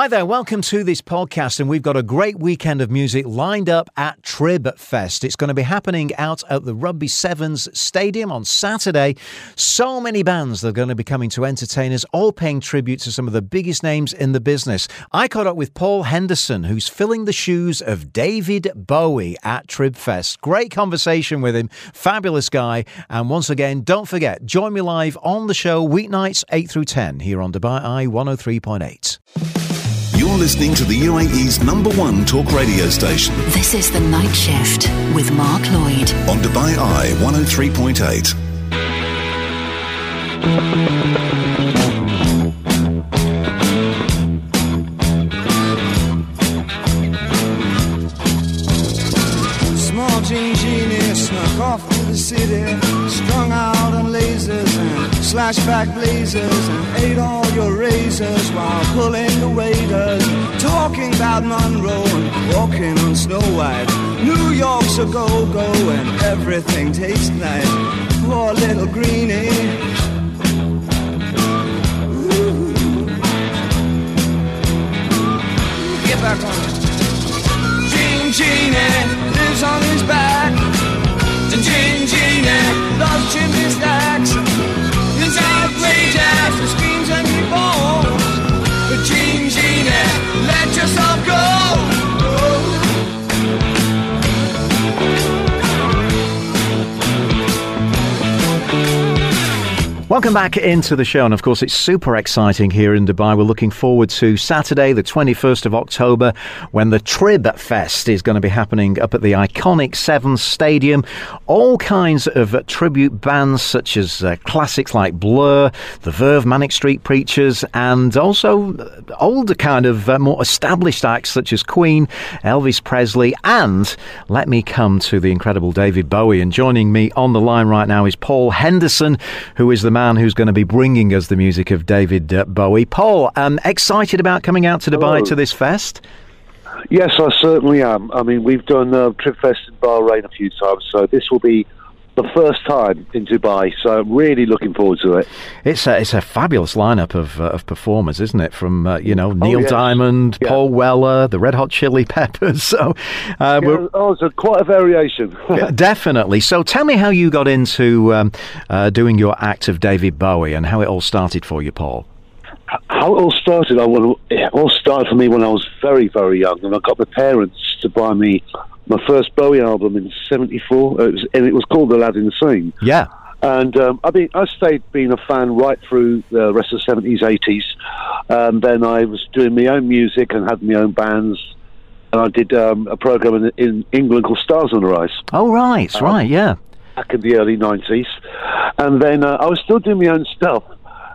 Hi there, welcome to this podcast, and we've got a great weekend of music lined up at Trib Fest. It's going to be happening out at the Rugby Sevens Stadium on Saturday. So many bands that are going to be coming to entertain us, all paying tribute to some of the biggest names in the business. I caught up with Paul Henderson, who's filling the shoes of David Bowie at Trib Fest. Great conversation with him, fabulous guy. And once again, don't forget, join me live on the show weeknights 8 through 10 here on Dubai Eye 103.8. You're listening to the UAE's number one talk radio station This is The Night Shift with Mark Lloyd. on Dubai Eye 103.8. Small jean genius snuck off to the city, strung out on lasers and slashback blazers, and ate all your razors while pulling the waiters, talking about Monroe and walking on Snow White. New York's a go-go and everything tastes nice. Poor little greenie. Get back on. Gene Genie eh, lives on his back. Genie loves Welcome back into the show, and of course, it's super exciting here in Dubai. We're looking forward to Saturday, the 21st of October, when the Trib Fest is going to be happening up at the iconic Sevens Stadium. All kinds of uh, tribute bands, such as uh, classics like Blur, The Verve, Manic Street Preachers, and also uh, older kind of uh, more established acts such as Queen, Elvis Presley, and let me come to the incredible David Bowie. And joining me on the line right now is Paul Henderson, who is the man who's going to be bringing us the music of David uh, Bowie. Paul, um, excited about coming out to Dubai Hello. to this fest? Yes, I certainly am. I mean, we've done uh, Trip Fest in Bahrain a few times, so this will be the first time in Dubai. So I'm really looking forward to it. It's a, it's a fabulous lineup of, uh, of performers, isn't it? From uh, you know Neil Oh, yes. Diamond, Yeah. Paul Weller, the Red Hot Chili Peppers. So uh, Yeah, oh, it's a, quite a variation. Yeah, Definitely. So tell me how you got into um, uh, doing your act of David Bowie and how it all started for you, Paul. How it all started, I want it all started for me when I was very, very young, and I got my parents to buy me my first Bowie album in '74, it was, and it was called Aladdin Sing. Yeah. And um, I mean, I stayed being a fan right through the rest of the seventies, eighties. Um, then I was doing my own music and had my own bands, and I did um, a program in, in England called Stars on the Rise Oh, right, Um, right, yeah. back in the early nineties. And then uh, I was still doing my own stuff.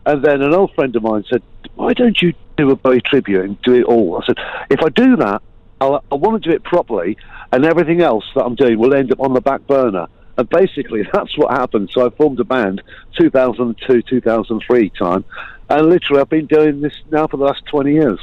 And then an old friend of mine said, "Why don't you do a Bowie tribute and do it all?" I said, "If I do that, I'll, I want to do it properly, and everything else that I'm doing will end up on the back burner." And basically, that's what happened. So I formed a band 2002, 2003 time, and literally I've been doing this now for the last 20 years.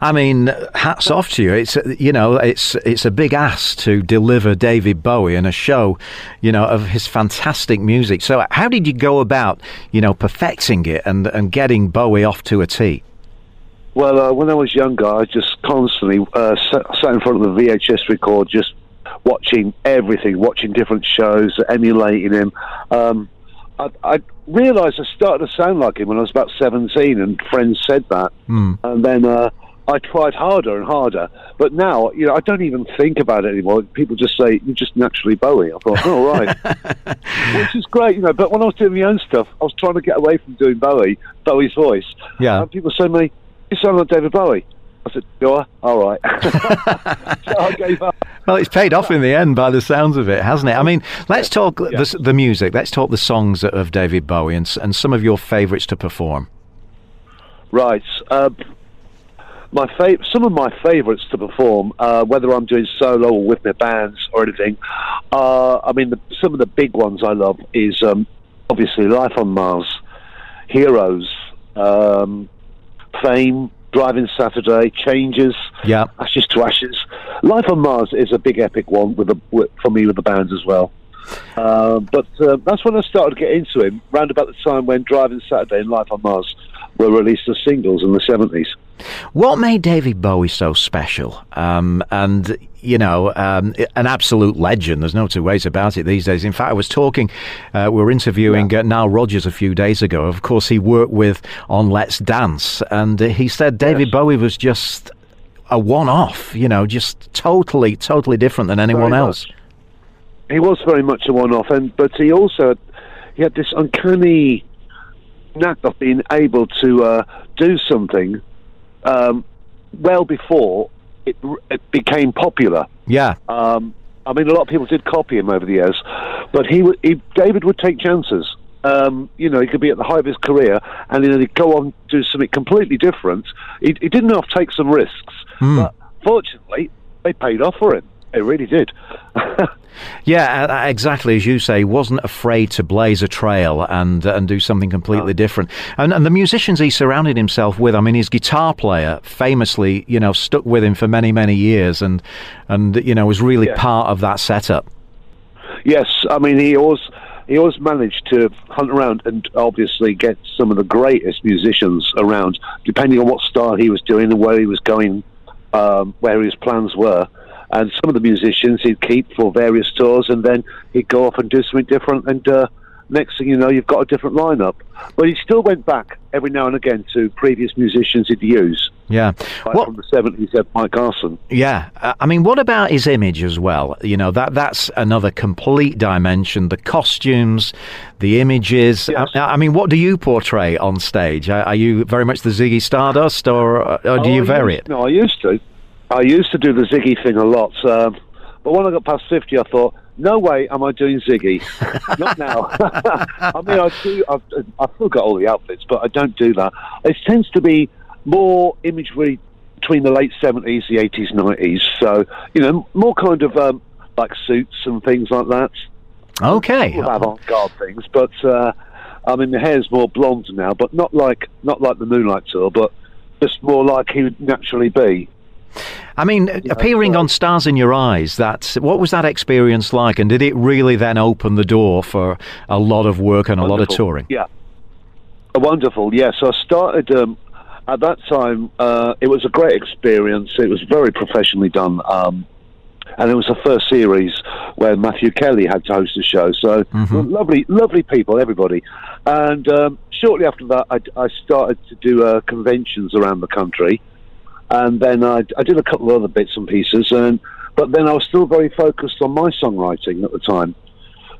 I mean, hats off to you. It's you know, it's it's a big ask to deliver David Bowie in a show, you know, of his fantastic music. So, how did you go about, you know, perfecting it and and getting Bowie off to a T? Well, uh, when I was younger, I just constantly uh, sat, sat in front of the VHS record, just watching everything, watching different shows, emulating him. Um, I, I realised I started to sound like him when I was about 17, and friends said that. Hmm. And then uh, I tried harder and harder. But now, you know, I don't even think about it anymore. People just say, you're just naturally Bowie. I thought, oh, right. Which is great, you know. But when I was doing my own stuff, I was trying to get away from doing Bowie, Bowie's voice. Yeah. And people say to me, you sound like David Bowie. I said, you are? All right. so I gave up. Well, it's paid off in the end by the sounds of it, hasn't it? I mean, let's talk the, the music. Let's talk the songs of David Bowie and, and some of your favourites to perform. Right. Uh, my fav- some of my favourites to perform, uh, whether I'm doing solo or with my bands or anything. Uh, I mean, the, some of the big ones I love is um, obviously Life on Mars, Heroes, um, Fame, Driving Saturday, Changes. Yeah. Ashes to Ashes. Life on Mars is a big epic one with, the, with for me with the bands as well. Uh, but uh, that's when I started to get into him, round about the time when Driving Saturday and Life on Mars were released as singles in the 70s. What made David Bowie so special? Um, and, you know, um, an absolute legend. There's no two ways about it these days. In fact, I was talking, uh, we were interviewing yeah. uh, Nile Rodgers a few days ago. Of course, he worked with on Let's Dance, and uh, he said David yes. Bowie was just a one off, you know, just totally, totally different than anyone very else. Much. He was very much a one off, and but he also he had this uncanny knack of being able to uh, do something um, well before it, it, became popular. Yeah. Um, I mean, a lot of people did copy him over the years, but he, he David would take chances. Um, you know, he could be at the height of his career, and then he'd go on do something completely different. He, he didn't have to take some risks, mm. but fortunately, they paid off for him. It really did. Yeah, uh, uh, exactly as you say, wasn't afraid to blaze a trail and uh, and do something completely different. And, and the musicians he surrounded himself with, I mean, his guitar player famously, you know, stuck with him for many many years, and and you know was really yeah. part of that setup. Yes, I mean he always he always managed to hunt around and obviously get some of the greatest musicians around, depending on what style he was doing and where he was going, um, where his plans were and some of the musicians he'd keep for various tours, and then he'd go off and do something different. And uh, next thing you know, you've got a different lineup. But he still went back every now and again to previous musicians he'd use. Yeah, like what, from the seventies, Mike Garson. Yeah, I mean, what about his image as well? You know, that that's another complete dimension. The costumes, the images. Yes. I, I, mean, what do you portray on stage? Are, are, you very much the Ziggy Stardust, or, or do oh, you vary used, it? No, I used to. I used to do the Ziggy thing a lot, um, but when I got past 50, I thought, no way am I doing Ziggy. Not now. I mean, I do, I've, I've still got all the outfits, but I don't do that. It tends to be more imagery between the late 70s, the 80s, 90s. So, you know, more kind of um, like suits and things like that. Okay. Avant-garde things, but uh, I mean, the hair's more blonde now, but not like not like the Moonlight Tour, but just more like he would naturally be. I mean, yeah, appearing on Stars in Your Eyes, that what was that experience like? And did it really then open the door for a lot of work and wonderful. a lot of touring? Yeah. Wonderful, yes. Yeah. So I started um, at that time. Uh, it was a great experience. It was very professionally done. Um, and it was the first series where Matthew Kelly had to host the show. So mm-hmm. lovely, lovely people, everybody. And um, shortly after that, I, I, started to do uh, conventions around the country and then I, I did a couple of other bits and pieces, and but then I was still very focused on my songwriting at the time.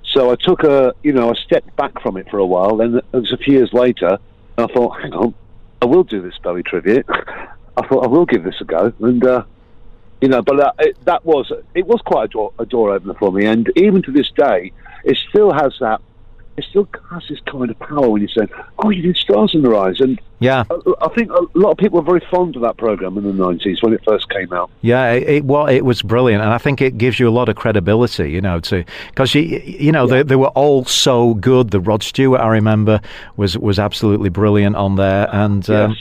So I took a, you know, I stepped back from it for a while. Then it was a few years later, I thought, hang on, I will do this Bowie tribute. I thought I will give this a go, and uh, you know, but uh, it, that was it was quite a door, a door opener for me, and even to this day, it still has that it still has this kind of power when you say, "Oh, you did Stars in the Eyes," and yeah, I, I, think a lot of people were very fond of that program in the nineties when it first came out. Yeah, it, it, well, it was brilliant, and I think it gives you a lot of credibility, you know, to because you you know yeah. they, they were all so good. The Rod Stewart, I remember, was was absolutely brilliant on there, and um,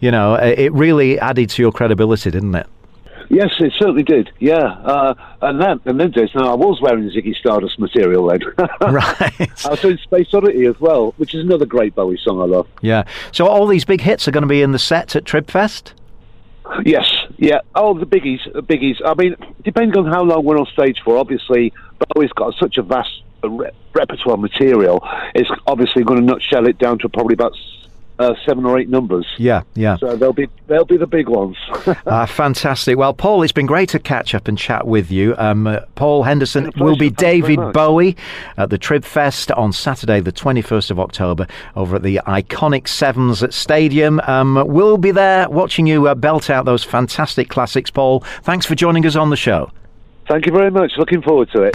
you know, it really added to your credibility, didn't it? Yes, it certainly did. Yeah, uh, and then and then days now I was wearing Ziggy Stardust material then. right. I was doing Space Oddity as well, which is another great Bowie song I love. Yeah. So all these big hits are going to be in the set at Tribfest. Yes. Yeah. Oh, the biggies. The biggies. I mean, depending on how long we're on stage for, obviously Bowie's got such a vast re- repertoire material. It's obviously going to nutshell it down to probably about uh, seven or eight numbers. Yeah, yeah. So they'll be they'll be the big ones. uh, fantastic. Well, Paul, it's been great to catch up and chat with you. Um, uh, Paul Henderson will be David Bowie at the Trib Fest on Saturday, the twenty first of October, over at the iconic Sevens Stadium. Um, we'll be there watching you uh, belt out those fantastic classics. Paul, thanks for joining us on the show. Thank you very much. Looking forward to it.